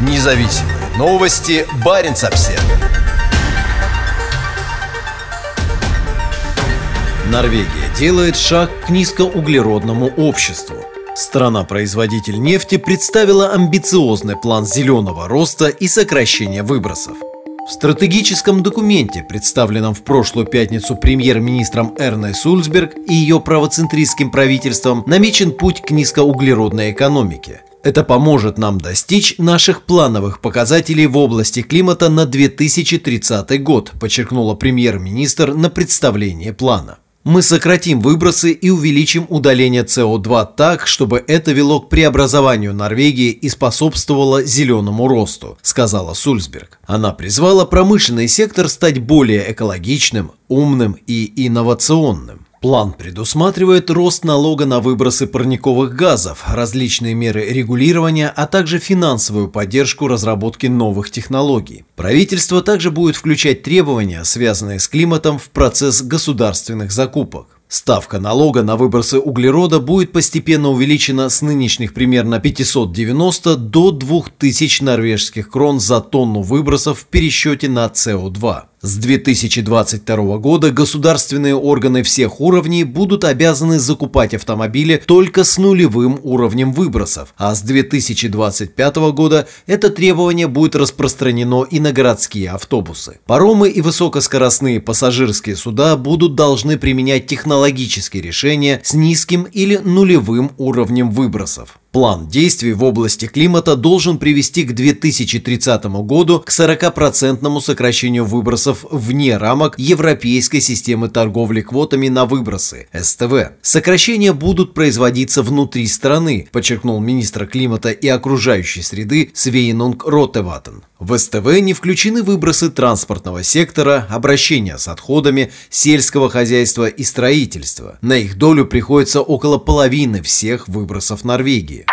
Независимые новости. Барин обсерва Норвегия делает шаг к низкоуглеродному обществу. Страна-производитель нефти представила амбициозный план зеленого роста и сокращения выбросов. В стратегическом документе, представленном в прошлую пятницу премьер-министром Эрной Сульцберг и ее правоцентристским правительством, намечен путь к низкоуглеродной экономике. Это поможет нам достичь наших плановых показателей в области климата на 2030 год, подчеркнула премьер-министр на представлении плана. Мы сократим выбросы и увеличим удаление СО2 так, чтобы это вело к преобразованию Норвегии и способствовало зеленому росту, сказала Сульсберг. Она призвала промышленный сектор стать более экологичным, умным и инновационным. План предусматривает рост налога на выбросы парниковых газов, различные меры регулирования, а также финансовую поддержку разработки новых технологий. Правительство также будет включать требования, связанные с климатом, в процесс государственных закупок. Ставка налога на выбросы углерода будет постепенно увеличена с нынешних примерно 590 до 2000 норвежских крон за тонну выбросов в пересчете на СО2. С 2022 года государственные органы всех уровней будут обязаны закупать автомобили только с нулевым уровнем выбросов, а с 2025 года это требование будет распространено и на городские автобусы. Паромы и высокоскоростные пассажирские суда будут должны применять технологические решения с низким или нулевым уровнем выбросов. План действий в области климата должен привести к 2030 году к 40% сокращению выбросов вне рамок Европейской системы торговли квотами на выбросы СТВ. Сокращения будут производиться внутри страны, подчеркнул министр климата и окружающей среды Свейнунг Ротеватен. В СТВ не включены выбросы транспортного сектора, обращения с отходами, сельского хозяйства и строительства. На их долю приходится около половины всех выбросов Норвегии.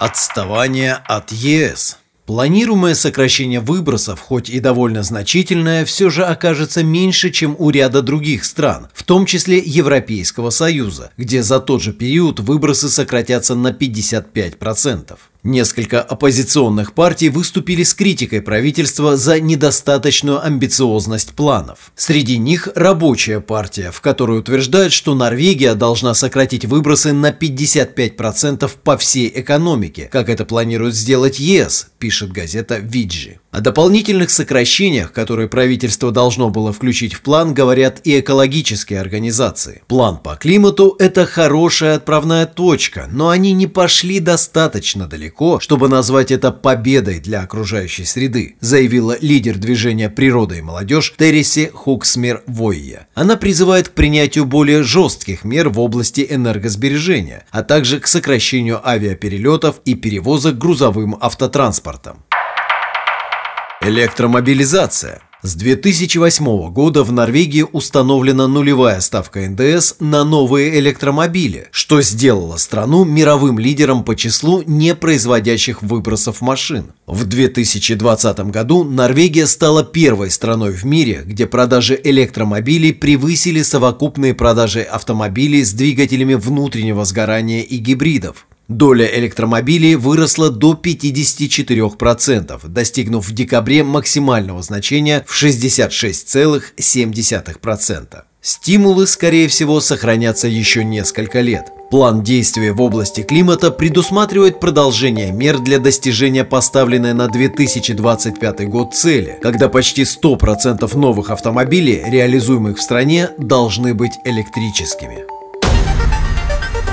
Отставание от ЕС Планируемое сокращение выбросов, хоть и довольно значительное, все же окажется меньше, чем у ряда других стран, в том числе Европейского Союза, где за тот же период выбросы сократятся на 55%. Несколько оппозиционных партий выступили с критикой правительства за недостаточную амбициозность планов. Среди них рабочая партия, в которой утверждают, что Норвегия должна сократить выбросы на 55% по всей экономике, как это планирует сделать ЕС, пишет газета «Виджи». О дополнительных сокращениях, которые правительство должно было включить в план, говорят и экологические организации. План по климату – это хорошая отправная точка, но они не пошли достаточно далеко, чтобы назвать это победой для окружающей среды, заявила лидер движения «Природа и молодежь» Терриси Хуксмер Войя. Она призывает к принятию более жестких мер в области энергосбережения, а также к сокращению авиаперелетов и перевозок грузовым автотранспортом. Электромобилизация. С 2008 года в Норвегии установлена нулевая ставка НДС на новые электромобили, что сделало страну мировым лидером по числу непроизводящих выбросов машин. В 2020 году Норвегия стала первой страной в мире, где продажи электромобилей превысили совокупные продажи автомобилей с двигателями внутреннего сгорания и гибридов. Доля электромобилей выросла до 54%, достигнув в декабре максимального значения в 66,7%. Стимулы, скорее всего, сохранятся еще несколько лет. План действия в области климата предусматривает продолжение мер для достижения поставленной на 2025 год цели, когда почти 100% новых автомобилей, реализуемых в стране, должны быть электрическими.